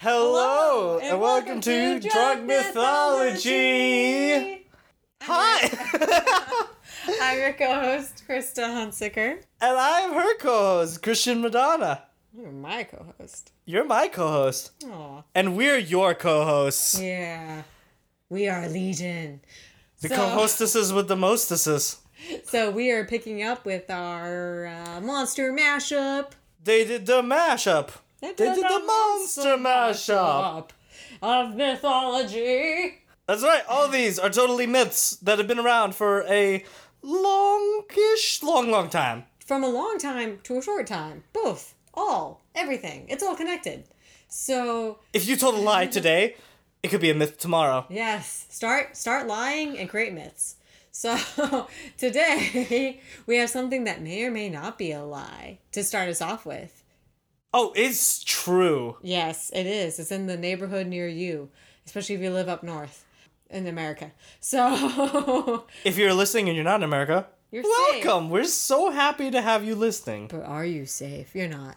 Hello, and, welcome, to Drug Mythology. Hi, I'm your co-host, Krista Hunsicker. and I'm her co-host, Christian Madonna. You're my co-host. You're my co-host, Aw. and we're your co-hosts, Yeah. We are Legion. the So- co-hostesses with the mostesses. So we are picking up with our uh, monster mashup. They did the mashup. They did the monster mashup. of mythology. That's right. All these are totally myths that have been around for a longish, long, long time. From a long time to a short time. Both. All. Everything. It's all connected. So, If you told a lie today, it could be a myth tomorrow. yes, start start lying and create myths. So, today we have something that may or may not be a lie to start us off with. Oh, it's true. Yes, it is. It's in the neighborhood near you, especially if you live up north in America. So, If you're listening and you're not in America, You're safe. welcome. We're so happy to have you listening. but are you safe? You're not.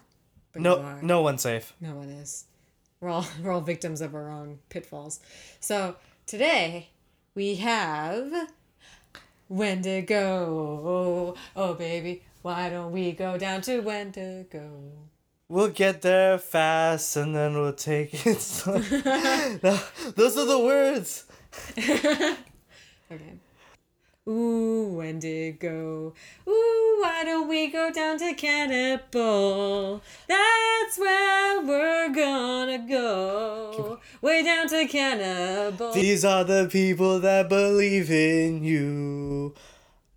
But you No, are. no one's safe. No one is. We're all we're all victims of our own pitfalls. So today we have Wendigo. Oh baby, why don't we go down to Wendigo? We'll get there fast and then we'll take it. slow. Those are the words. Okay. Ooh, Wendigo. Ooh, why don't we go down to Cannibal? That's where we're gonna go. Way down to Cannibal. These are the people that believe in you.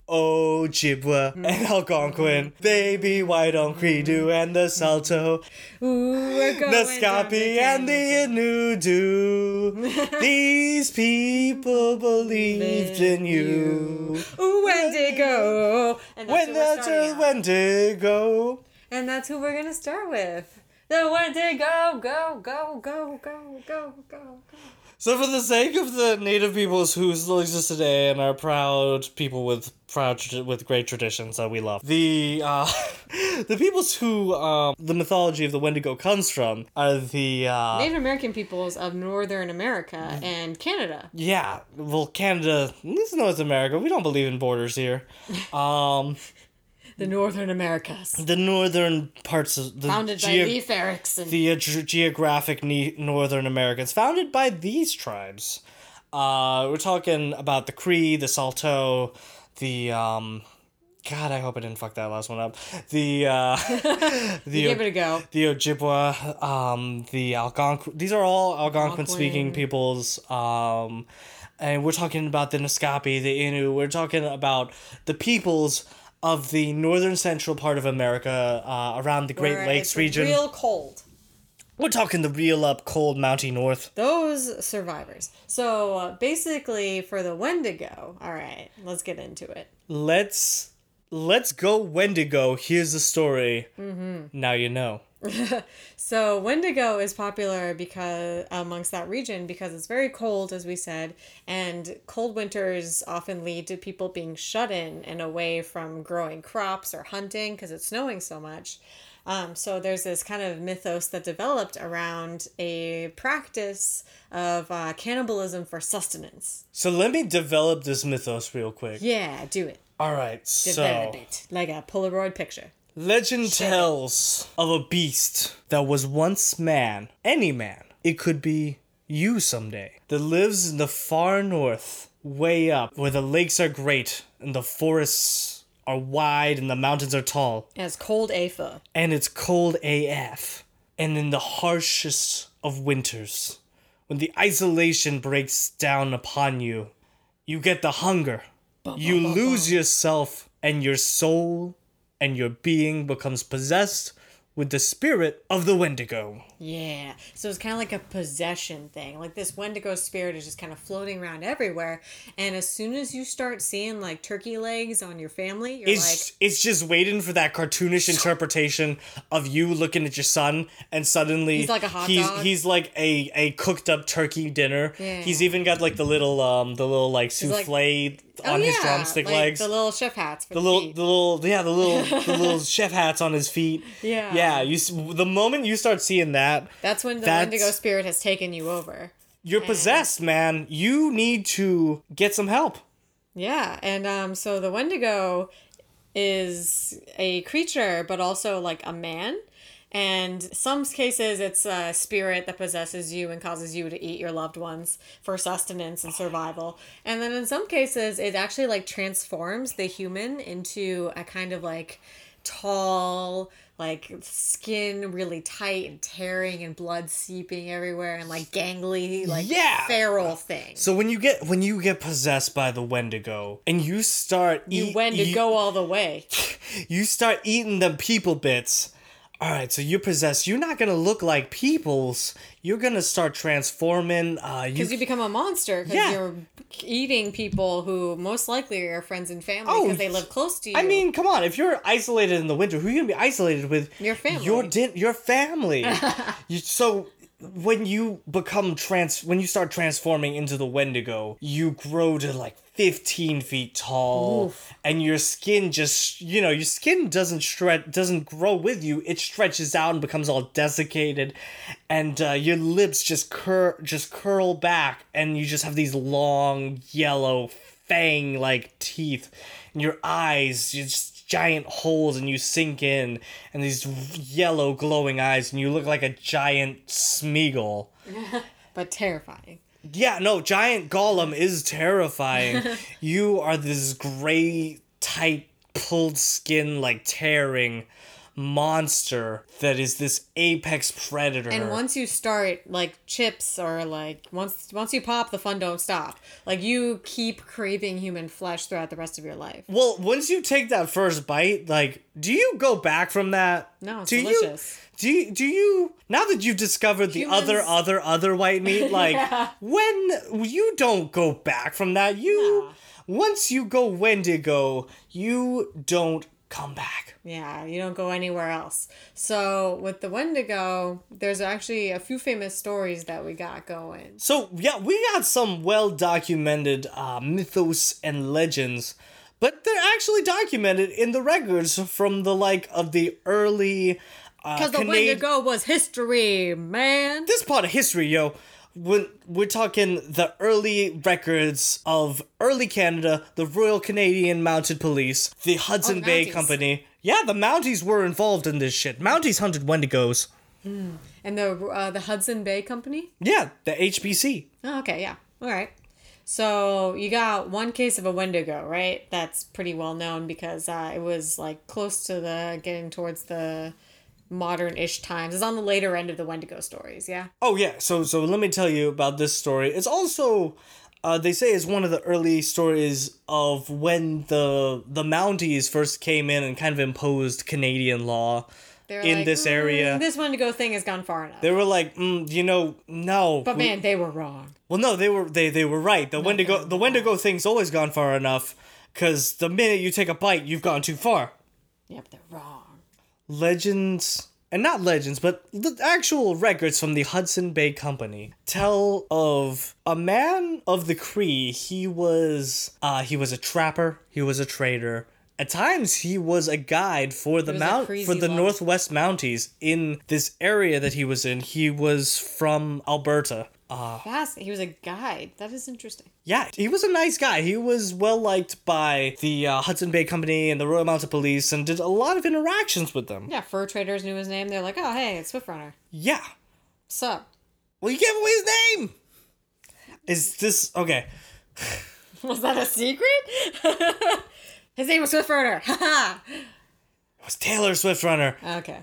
Oh, Jibwa hmm. and Algonquin, hmm. baby White on Credo and the Saulteaux, Ooh, we're going the Scapi and the Inudu. These people believed in you. Ooh, Wendigo. And that's When who we're the starting earth. Wendigo. And that's who we're gonna start with. The Wendigo, go, go, go, go, go, go, go. So, for the sake of the native peoples who still exist today and are proud people with proud with great traditions that we love, the uh, the peoples who um, the mythology of the Wendigo comes from are the uh, Native American peoples of Northern America and Canada. yeah, well, Canada, this is North America. We don't believe in borders here. Um, The Northern Americas. the northern parts of the Founded by geo- Leif Erikson. the ge- geographic ne- northern Americans, founded by these tribes. Uh, we're talking about the Cree, the Saulteaux, the um, God, I hope I didn't fuck that last one up. The uh, the Give it a go. the Ojibwa, um, the Algonquin. These are all Algonquin speaking Algonquin. peoples. Um, and we're talking about the Naskapi, the Innu. We're talking about the peoples of the northern central part of America, uh, around the Great Where Lakes it's region. Real cold. We're talking the real up cold Mountie North. Those survivors. So uh, basically, for the Wendigo, all right, let's get into it. Let's let's go Wendigo. Here's the story. Mm-hmm. Now you know. So Wendigo is popular because amongst that region because it's very cold, as we said, and cold winters often lead to people being shut in and away from growing crops or hunting because it's snowing so much. Um, so there's this kind of mythos that developed around a practice of uh, cannibalism for sustenance. So let me develop this mythos real quick. Yeah, do it. All right. So Develop it like a Polaroid picture. Legend tells of a beast that was once man, any man. It could be you someday. That lives in the far north, way up, where the lakes are great and the forests are wide and the mountains are tall. And it's cold AFA. and it's cold AF. And in the harshest of winters, when the isolation breaks down upon you, you get the hunger. You lose yourself, and your soul and your being becomes possessed with the spirit of the Wendigo. Yeah. So it's kind of like a possession thing. Like this Wendigo spirit is just kind of floating around everywhere. And as soon as you start seeing like turkey legs on your family, you're It's it's just waiting for that cartoonish interpretation of you looking at your son, and suddenly He's like a hot he's, dog. he's like a, a cooked up turkey dinner. Yeah. He's even got like the little um the little like like- souffle on his drumstick Oh, like legs. The little chef hats. For the the, little, the little, yeah, the little, the little chef hats on his feet. Yeah. yeah. You the moment you start seeing that, That's when the that's- Wendigo spirit has taken you over. you're possessed, man. You need to get some help. Yeah, and um, so the Wendigo is a creature, but also like a man. And some cases, it's a spirit that possesses you and causes you to eat your loved ones for sustenance and survival. And then in some cases, it actually like transforms the human into a kind of like tall, like skin really tight and tearing and blood seeping everywhere and like gangly, like Yeah. feral thing. So when you get when you get possessed by the Wendigo and you start You eat- Wendigo all the way. you start eating them people bits. All right, so you're possessed. You're not gonna look like peoples. You're gonna start transforming. Uh, you, Because you become a monster because Yeah. you're eating people who most likely are your friends and family Oh, because they live close to you. I mean, come on. If you're isolated in the winter, who are you gonna be isolated with? Your family. Your din- your family. you, so when you become trans, when you start transforming into the Wendigo, you grow to like 15 feet tall, and your skin just, you know, your skin doesn't stretch, doesn't grow with you. It stretches out and becomes all desiccated, and uh, your lips just cur, just curl back, and you just have these long yellow fang like teeth and your eyes you just giant holes and you sink in and these yellow glowing eyes and you look like a giant smeagol. But terrifying. yeah no giant Gollum is terrifying. You are this gray tight pulled skin like tearing monster that is this apex predator And once you start like chips or like once once you pop, the fun don't stop. Like you keep craving human flesh throughout the rest of your life. well once you take that first bite like do you go back from that No, it's do delicious. You, do you, do you now that you've discovered the Humans- other other other white meat like when you don't go back from that you once you go Wendigo you don't come back Yeah, you don't go anywhere else. So with the Wendigo, there's actually a few famous stories that we got going. so yeah we got some well documented uh, mythos and legends but they're actually documented in the records from the like of the early uh, Because the Canad- Wendigo was history, man. this part of history, yo. When we're talking the early records of early Canada, the Royal Canadian Mounted Police, the Hudson Oh, the Bay Mounties. Company. Yeah, the Mounties were involved in this shit. Mounties hunted Wendigos. And the uh, the Hudson Bay Company. Yeah, the HBC. Oh, okay, yeah. All right. So you got one case of a Wendigo, right? That's pretty well known because uh, it was like close to the getting towards the modern-ish times. It's on the later end of the Wendigo stories, yeah. Oh yeah, so so let me tell you about this story. It's also uh, they say it's one of the early stories of when the the Mounties first came in and kind of imposed Canadian law They're in like, this "Mm, area. This Wendigo thing has gone far enough. They were like, mm, you know, no. but we- man, they were wrong. Well, no, they were they they were right. The Wendigo the Wendigo thing's always gone far enough, because the minute you take a bite, you've gone too far. Yeah, but they're wrong. Legends and not legends, but the actual records from the Hudson Bay Company tell of a man of the Cree. He was uh he was a trapper. He was a trader. At times, he was a guide for the mount for the. Northwest Mounties in this area that he was in. He was from Alberta. Uh, Fast. He was a guide. That is interesting. yeah, he was a nice guy. He was well liked by the uh, Hudson Bay Company and the Royal Mounted Police and did a lot of interactions with them. Yeah, fur traders knew his name. They're like, oh, hey, it's Swift Runner. Yeah. Sup? Well, you gave away his name! Is this. Okay. Was that a secret? his name was Swift Runner. It was Taylor Swift Runner. okay.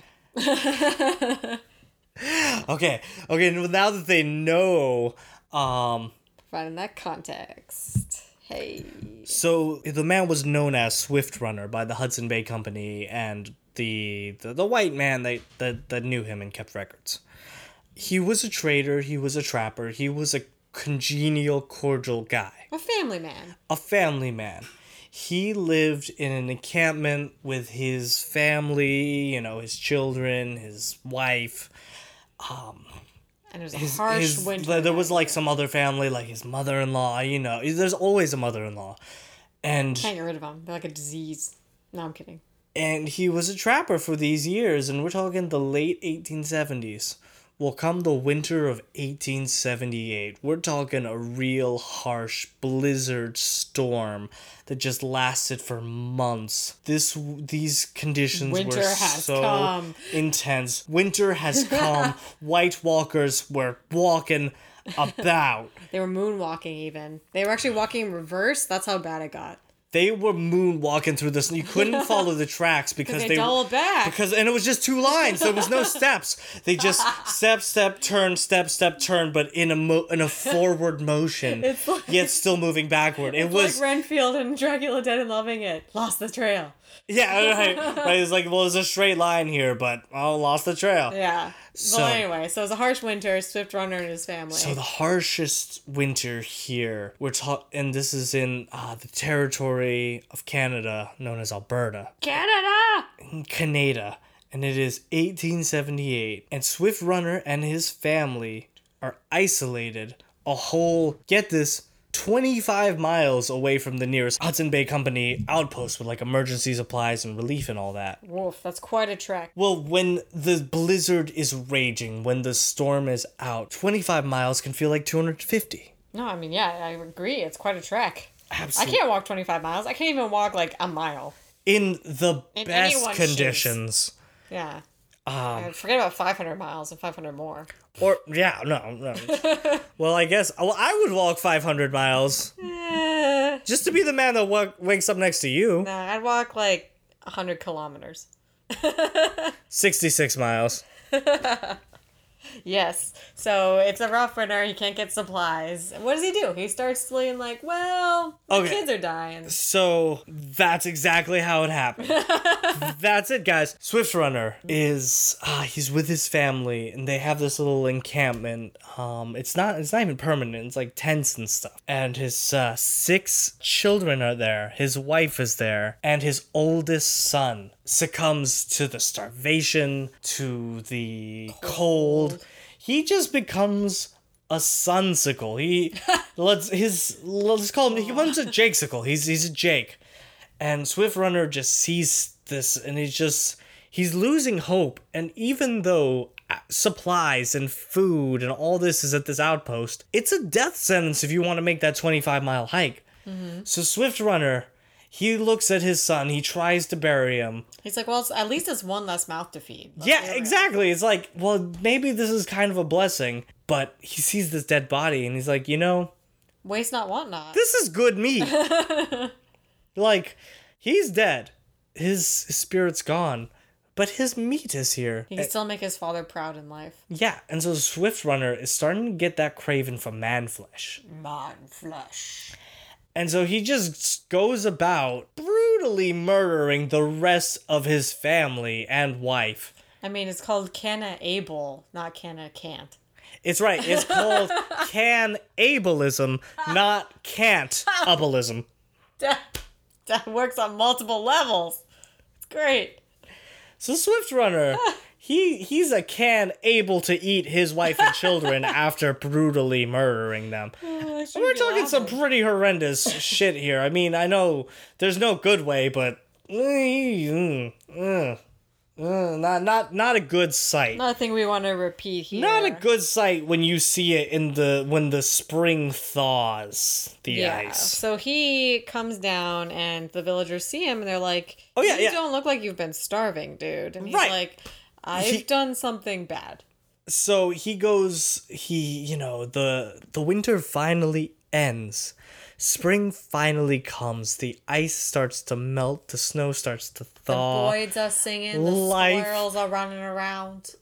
Okay. Okay, now that they know. Um. Providing that context. Hey. So the man was known as Swift Runner by the Hudson Bay Company and the the, the white man that, that that knew him and kept records. He was a trader, he was a trapper, he was a congenial, cordial guy, A family man. a family man. He lived in an encampment with his family, you know, his children, his wife. Um, and it was a His, harsh his- winter. there was like some other family, like his mother in law, you know, there's always a mother in law. And Can't get rid of them. They're like a disease. No, I'm kidding. and he was a trapper for these years and we're talking the late 1870s will come the winter of 1878 we're talking a real harsh blizzard storm that just lasted for months this these conditions Winter were so come. intense winter has come white walkers were walking about They were moonwalking even. They were actually walking in reverse. That's how bad it got. They were moonwalking through this and you couldn't follow the tracks because They, they doubled back. because and it was just two lines there was no steps they just step step turn step step turn but in a mo- in a forward motion It's like- yet still moving backward it was like Renfield and Dracula Dead and Loving It. Lost the trail. yeah right, right it's like well there's a straight line here but oh lost the trail Yeah. So- well, anyway, so it was a harsh winter. Swift Runner and his family. so the harshest winter here we're ta- and this is in uh, the territory of canada known as alberta Canada. Canada, and it is 1878, and Swift Runner and his family are isolated a whole, get this, 25 miles away from the nearest Hudson Bay Company outpost with like emergency supplies and relief and all that. Wolf. That's quite a trek. Well, when the blizzard is raging, when the storm is out, 25 miles can feel like 250. No, I mean, yeah, I agree. It's quite a trek. Absolutely. I can't walk 25 miles. I can't even walk like a mile. In the In best anyone's shoes. conditions. Yeah. Um, Uh, Forget about 500 miles and 500 more. or, yeah, no, no. well, I guess, well, I would walk 500 miles. Eh, Just to be the man that wa- wakes up next to you. nah, I'd walk like 100 kilometers. 66 miles. Yes. So it's a rough winter. He can't get supplies. What does he do? He starts being like, well, the Okay. kids are dying. So that's exactly how it happened. that's it, guys. Swift Runner is uh, he's with his family and they have this little encampment. Um, it's not it's not even permanent. It's like tents and stuff. And his uh, six children are there. His wife is there, and his oldest son succumbs to the starvation, to the cold. He just becomes a sunsicle. He let's his let's call him. He becomes a Jakesicle. He's he's a Jake, and Swift Runner just sees this, and he's just he's losing hope. And even though uh, supplies and food and all this is at this outpost, it's a death sentence if you want to make that twenty five mile hike. So Swift Runner. He looks at his son. He tries to bury him. He's like, well, at least it's one less mouth to feed. Let's Yeah, exactly. It's like, well, maybe this is kind of a blessing, but he sees this dead body and he's like, you know, Waste not, want not. this is good meat. like, he's dead. His, his spirit's gone, but his meat is here. He can still make his father proud in life. Yeah, and so Swift Runner is starting to get that craving for man flesh. Man flesh. And so he just goes about brutally murdering the rest of his family and wife. I mean, it's called Canna Able, not Canna Can't. It's right. It's called can ableism, not can't ableism. That, that works on multiple levels. It's great. So Swift Runner, he he's a can able to eat his wife and children after brutally murdering them. Oh, We're talking some pretty horrendous shit here. I mean, I know there's no good way, but mm, mm, mm, not not not a good sight. Nothing we want to repeat here. Not a good sight when you see it in the when the spring thaws the Yeah. ice. So he comes down, and the villagers see him, and they're like, Oh, yeah, you yeah. don't look like you've been starving, dude." And he's Right. like, "I've He- done something bad." so he goes he you know the the winter finally ends spring finally comes the ice starts to melt the snow starts to thaw. The boys are singing, the life- squirrels are running around.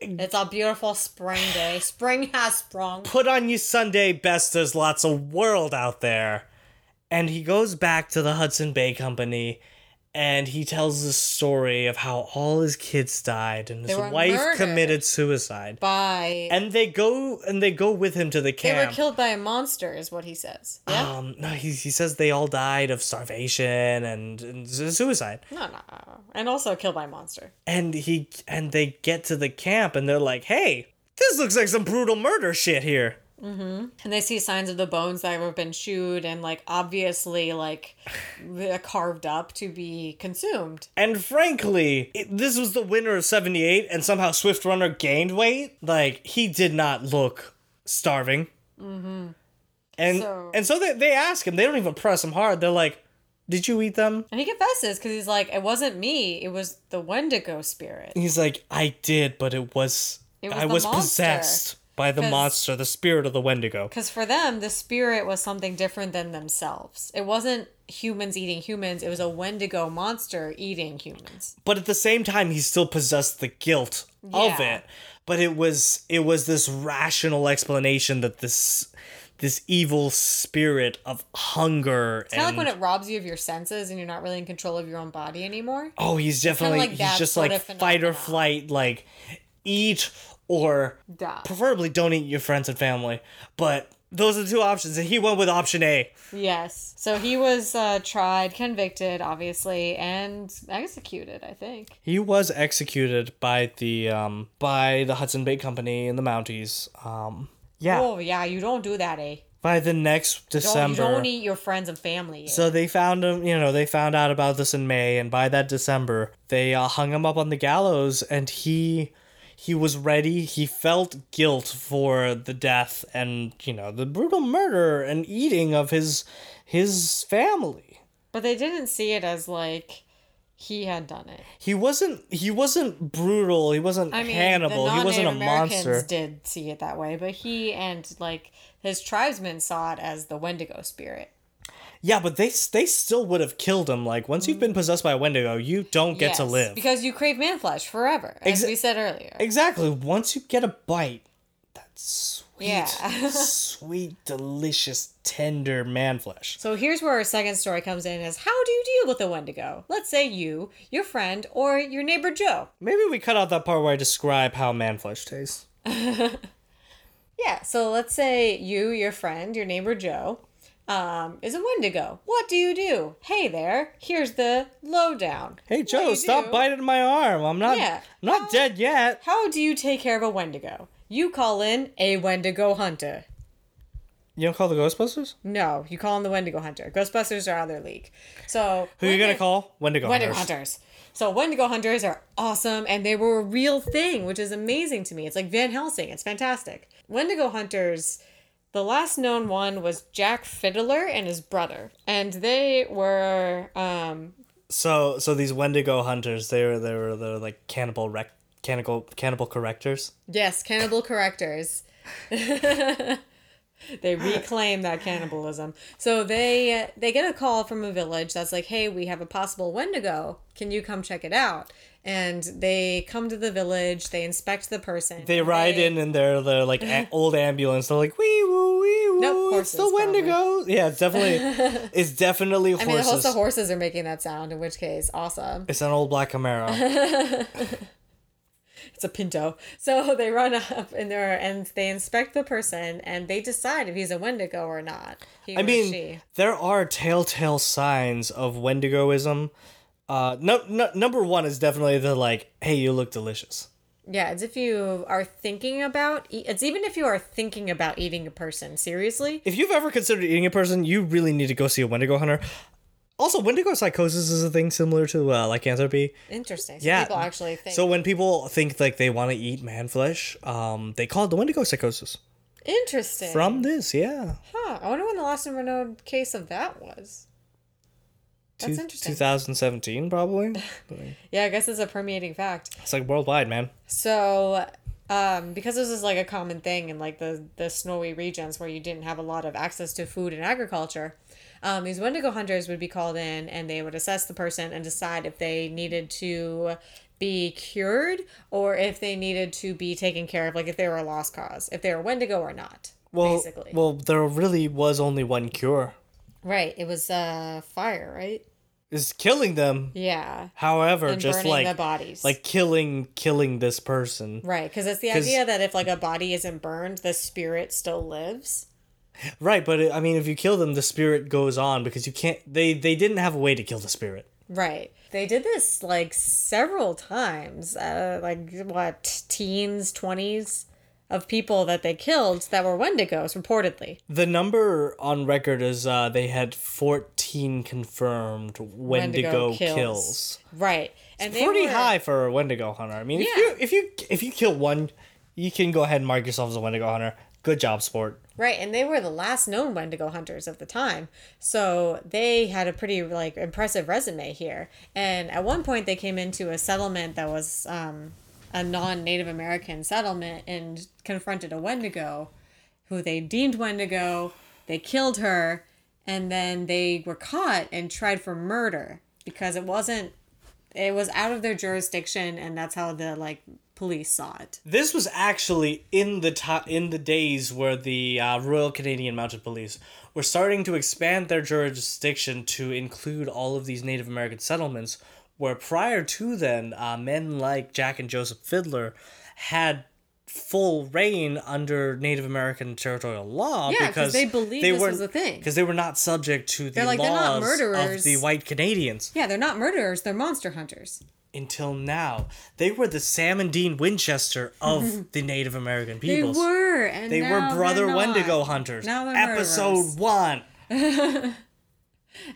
It's a beautiful spring day. Spring has sprung. put on your sunday best there's lots of world out there and he goes back to the hudson bay company and he tells the story of how all his kids died and his wife committed suicide By and they go and they go with him to the camp. they were killed by a monster, is what he says. Yeah. Um, no, he, he says they all died of starvation and, and su- suicide. no, no, and also killed by a monster. And he and they get to the camp and they're like, "Hey, this looks like some brutal murder shit here." And they see signs of the bones that have been chewed and like obviously like carved up to be consumed. And frankly, it, this was the winner of 78, and somehow Swift Runner gained weight. Like, he did not look starving. Mm-hmm. And So- and so they, they ask him, they don't even press him hard. They're like, Did you eat them? And he confesses because he's like, it wasn't me, it was the Wendigo spirit. He's like, I did, but it was, It was I was monster." possessed by the monster, the spirit of the Wendigo. Because for them, the spirit was something different than themselves. It wasn't humans eating humans, it was a Wendigo monster eating humans. But at the same time, he still possessed the guilt of it. But it was it was this rational explanation that this this evil spirit of hunger It's kind of like when it robs you of your senses and you're not really in control of your own body anymore. Oh, he's definitely like he's just like fight or flight, like eat or Die. preferably don't eat your friends and family. But those are the two options, and he went with option A. Yes. So he was uh, tried, convicted, obviously, and executed, I think. He was executed by the um by the Hudson Bay Company in the Mounties. Um yeah, Oh, yeah, you don't do that, eh? by the next Don't, December. you don't eat your friends and family. eh? So they found him, you know, they found out about this in May, and by that December, they uh, hung him up on the gallows, and he he was ready. He felt guilt for the death and you know the brutal murder and eating of his his family. But they didn't see it as like he had done it. He wasn't he wasn't brutal. He wasn't I mean, Hannibal. the He wasn't a monster. Did see it that way, but he and like his tribesmen saw it as the Wendigo spirit. Yeah, but they they still would have killed him. Like once you've been mm. possessed by a Wendigo, you don't get to live. because you crave man flesh forever, as Exa- we said earlier. Exactly. Once you get a bite, that's sweet, Yeah. sweet, delicious, tender man flesh. So here's where our second story comes in: is how do you deal with a Wendigo? Let's say you, your friend, or your neighbor Joe. Maybe we cut out that part where I describe how man flesh tastes. Yeah, so let's say you, your friend, your neighbor Joe, um, is a Wendigo. What do you do? Hey there, here's the lowdown. Hey Joe, stop do- biting my arm. I'm not. Yeah. I'm not dead yet. How do you take care of a Wendigo? You call in a Wendigo hunter. You don't call the Ghostbusters? No, you call in the Wendigo hunter. Ghostbusters are out of their league. So Who are you gonna call? Wendigo. Wendigo hunters. hunters. So Wendigo hunters are awesome, and they were a real thing, which is amazing to me. It's like Van Helsing. It's fantastic. Wendigo hunters. The last known one was Jack Fiddler and his brother, and they were um, So, so these Wendigo hunters, they were, they were, they're like cannibal rec, cannibal, cannibal correctors. Yes, cannibal correctors. they reclaim that cannibalism. So they they get a call from a village that's like, "Hey, we have a possible Wendigo. Can you come check it out?" And they come to the village. They inspect the person. They ride in in their, their like a- old ambulance. They're like, wee woo, wee woo. Nope, it's the horses. Wendigo. Yeah, it's definitely, it's definitely I mean, the horses. horses are making that sound. In which case, awesome. it's an old black Camaro. It's a pinto. So they run up and they and they inspect the person and they decide if he's a Wendigo or not. I mean, she. there are telltale signs of Wendigoism. Uh, no, no, number one is definitely the like, hey, you look delicious. Yeah, it's if you are thinking about. e- It's even if you are thinking about eating a person. Seriously, If you've ever considered eating a person, you really need to go see a Wendigo hunter. Also, Wendigo psychosis is a thing similar to uh, lycanthropy. interesting. So Yeah. people actually think. So when people think like they want to eat man flesh, um, they call it the Wendigo psychosis. interesting. From this, yeah. Huh. I wonder when the last known case of that was. That's Two- interesting. 2017, probably. Yeah, I guess it's a permeating fact. it's like worldwide, man. So, um, because this is like a common thing in like the the snowy regions where you didn't have a lot of access to food and agriculture, um, these Wendigo hunters would be called in and they would assess the person and decide if they needed to be cured or if they needed to be taken care of, like if they were a lost cause, if they were Wendigo or not. Well, basically, well, there really was only one cure: right? It was uh fire, right? Is killing them. Yeah, However, and just like the bodies, like killing killing this person. right? Because it's the idea that if like a body isn't burned, the spirit still lives. Right, but it, I mean, if you kill them, the spirit goes on because you can't. They they didn't have a way to kill the spirit. Right. They did this like several times, uh, like what teens, twenties. Of people that they killed that were Wendigos, reportedly. The number on record is uh, they had 14 confirmed Wendigo, kills. Right. And they Pretty were, high for a Wendigo hunter. I mean, Yeah. if you if you if you kill one, you can go ahead and mark yourself as a Wendigo hunter. Good job, sport. Right, and they were the last known Wendigo hunters of the time. So they had a pretty like impressive resume here. And at one point they came into a settlement that was um, a non-Native American settlement and confronted a Wendigo who they deemed Wendigo. They killed her and then they were caught and tried for murder because it wasn't it was out of their jurisdiction and that's how the like police saw it. This was actually in the to- in the days where the uh, Royal Canadian Mounted Police were starting to expand their jurisdiction to include all of these Native American settlements. Where prior to then, uh, men like Jack and Joseph Fiddler had full reign under Native American territorial law Yeah, 'cause because they believed this was a thing. because they were not subject to the They're like, they're not laws of the white Canadians Yeah, they're not murderers, they're monster hunters. until now. They were the Sam and Dean Winchester of the Native American people. They were, and They were brother. Wendigo hunters. Now they're Episode murderers. one.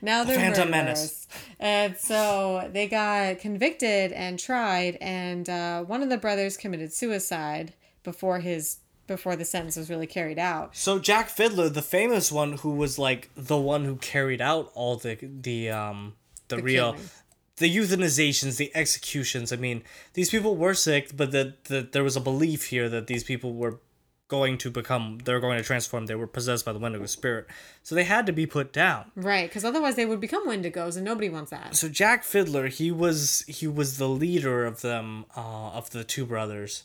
Now they're Phantom murderers. And so they got convicted and tried, and uh, one of the brothers committed suicide before his before the sentence was really carried out. So Jack Fiddler, the famous one who was like the one who carried out all the the um the, real killing. the euthanizations, the executions. I mean, these people were sick, but the, the there was a belief here that these people were going to become they're going to transform. They were possessed by the Wendigo spirit. So they had to be put down. Right, because otherwise they would become Wendigos, and nobody wants that. so Jack Fiddler, he was he was the leader of them, uh, of the two brothers,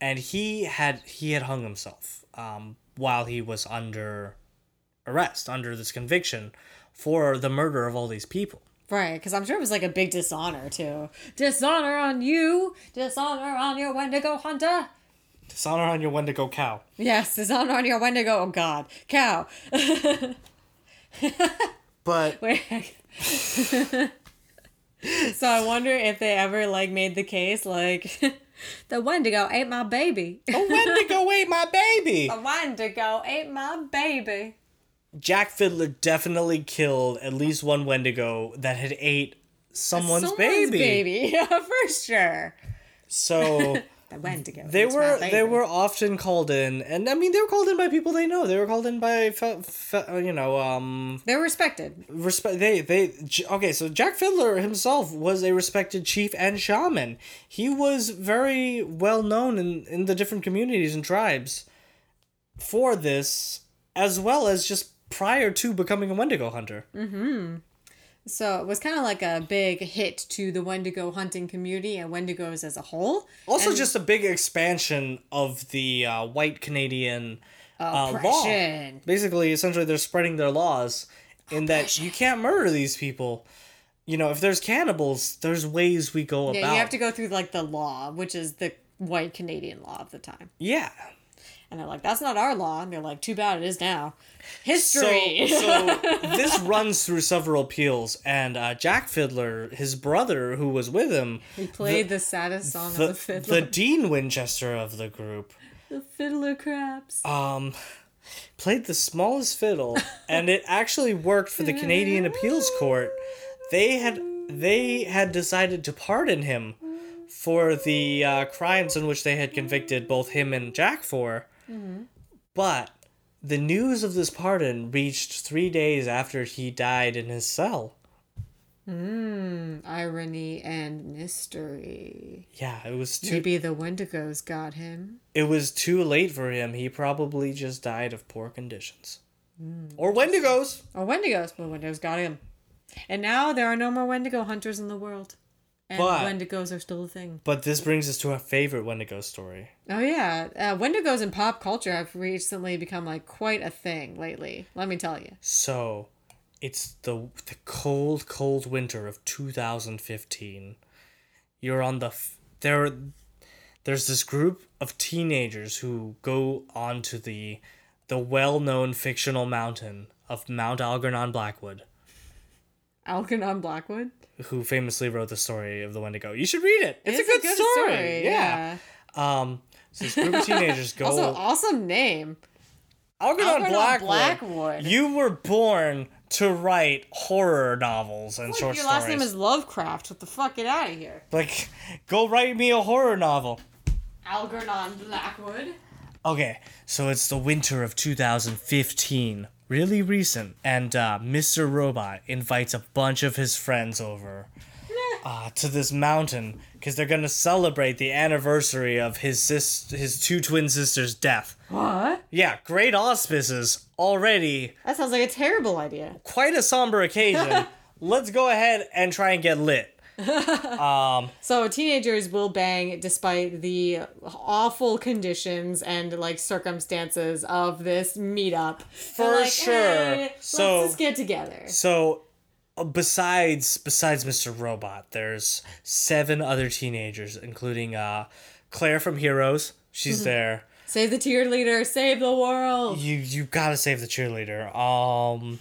and he had he had hung himself um, while he was under arrest, under this conviction for the murder of all these people. Right, because I'm sure it was like a big dishonor too. Dishonor on you, dishonor on your Wendigo hunter. Dishonor on your Wendigo cow. Yes, dishonor on your Wendigo. Oh God, cow. But Wait. so I wonder if they ever like made the case like the Wendigo ate my baby. a Wendigo ate my baby. The Wendigo ate my baby. Jack Fiddler definitely killed at least one Wendigo that had ate someone's, Someone's baby. baby. Yeah, for sure. So They were they were often called in, and I mean they were called in by people they know. They were called in by fe- fe- you know um They're respected. respect. They they okay. So Jack Fiddler himself was a respected chief and shaman. He was very well known in in the different communities and tribes for this, as well as just prior to becoming a Wendigo hunter. So it was kind of like a big hit to the Wendigo hunting community and Wendigos as a whole. Also, And just a big expansion of the uh, white Canadian uh, law. Basically, essentially, they're spreading their laws in that you can't murder these people. You know, if there's cannibals, there's ways we go Yeah, about. you have to go through like the law, which is the white Canadian law of the time. Yeah. And they're like, that's not our law. And they're like, too bad it is now. History. so this runs through several appeals, and uh, Jack Fiddler, his brother, who was with him, he played the, saddest song the, of the fiddler. the Dean Winchester of the group, The fiddler craps. um, played the smallest fiddle, and it actually worked for the Canadian Appeals Court. They had they had decided to pardon him for the uh, crimes in which they had convicted both him and Jack for, but the news of this pardon reached three days after he died in his cell. Hmm, irony and mystery. Yeah, it was too Maybe the Wendigos got him. it was too late for him. He probably just died of poor conditions. Hmm. Or Wendigos. Or Wendigos. Well, Wendigos got him. And now there are no more Wendigo hunters in the world. And But- Wendigos are still a thing. But this brings us to our favorite Wendigo story. Oh yeah, uh, Wendigos in pop culture have recently become like quite a thing lately. Let me tell you. So, it's the the cold, cold winter of 2015. You're on the f- there. There's this group of teenagers who go onto the the well-known fictional mountain of Mount Algernon Blackwood, Algernon Blackwood. Who famously wrote the story of the Wendigo. You should read it. It's, a good, story. Yeah. Um, so this group of teenagers go. Also, awesome name. Algernon Algernon Blackwood, Blackwood. You were born to write horror novels and short Your stories. Your last name is Lovecraft. What the fuck? Get out of here. like, go write me a horror novel. Algernon Blackwood. Okay, so it's the winter of 2015, really recent, and uh, Mr. Robot invites a bunch of his friends over uh, to this mountain because they're gonna celebrate the anniversary of his sis- his two twin sisters' death. What? Yeah, great auspices already. That sounds like a terrible idea. Quite a somber occasion. Let's go ahead and try and get lit. So teenagers will bang despite the awful conditions and like circumstances of this meetup. For sure. So- let's just get together. So, uh, besides besides Mr. Robot, there's seven other teenagers, including uh, Claire from Heroes. She's there. Save the cheerleader, save the world. You you gotta save the cheerleader. Um,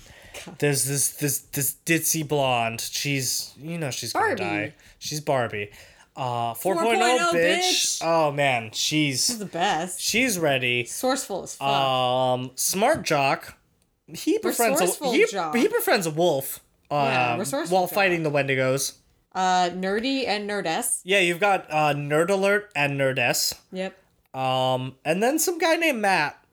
there's this this this ditzy blonde. She's you know she's gonna Barbie. die. She's Barbie. Uh, 4.0 4.0 bitch. bitch. Oh man, she's The best. she's ready. Sourceful as fuck. Um, smart jock. He befriends a he, jock. he befriends a wolf. Yeah, Um, resourceful while jock. fighting the Wendigos. Uh, nerdy and nerdess. Yeah, you've got uh, Nerd Alert and Nerdess. Yep. Um, and then some guy named Matt.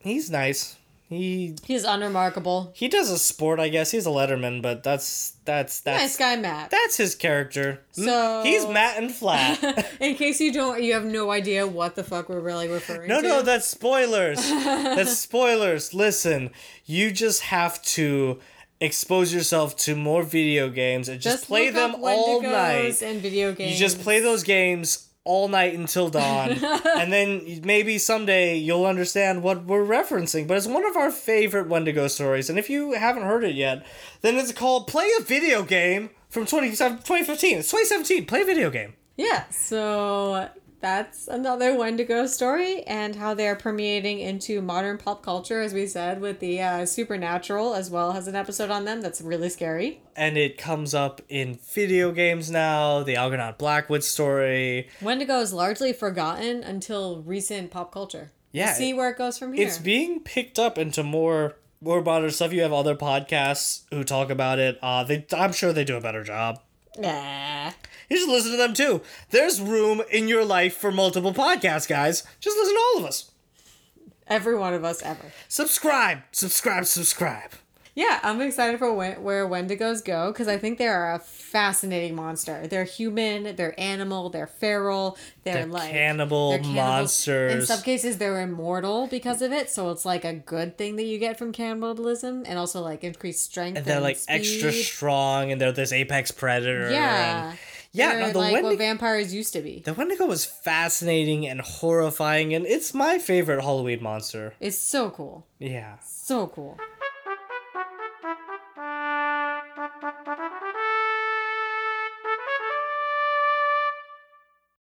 He's nice. He He's unremarkable. he does a sport, I guess. He's a Letterman, but that's that's that's Nice guy, Matt. that's his character. So- he's Matt and flat. In case you don't, you have no idea what the fuck we're really referring no, to. no, no, that's spoilers. that's spoilers. Listen, you just have to expose yourself to more video games and just, play look them all night. and video games. You just play those games all night until dawn, and then maybe someday you'll understand what we're referencing. But it's one of our favorite Wendigo stories, and if you haven't heard it yet, then it's called "Play a Video Game" from 20, 2015. It's 2017. Play a video game. Yeah, so that's another Wendigo story and how they're permeating into modern pop culture, as we said, with the uh, supernatural, as well as an episode on them that's really scary. And it comes up in video games now. The Algernon Blackwood story. Wendigo is largely forgotten until recent pop culture. Yeah, We'll see where it goes from here. It's being picked up into more more modern stuff. You have other podcasts who talk about it. Uh, they I'm sure they do a better job. Nah. You should listen to them too. There's room in your life for multiple podcasts, guys. Just listen to all of us. Every one of us ever. Subscribe, subscribe, subscribe. Yeah, I'm excited for when, where Wendigos go because I think they're a fascinating monster. They're human, they're animal, they're feral, they're, They're like cannibal they're cannibals. In some cases, they're immortal because of it, so it's like a good thing that you get from cannibalism, and also like increased strength. And they're like extra strong, and they're this apex predator. Yeah, and- yeah. No, the like Wendigo. what vampires used to be. the Wendigo was fascinating and horrifying, and it's my favorite Halloween monster. It's so cool, Yeah. so cool.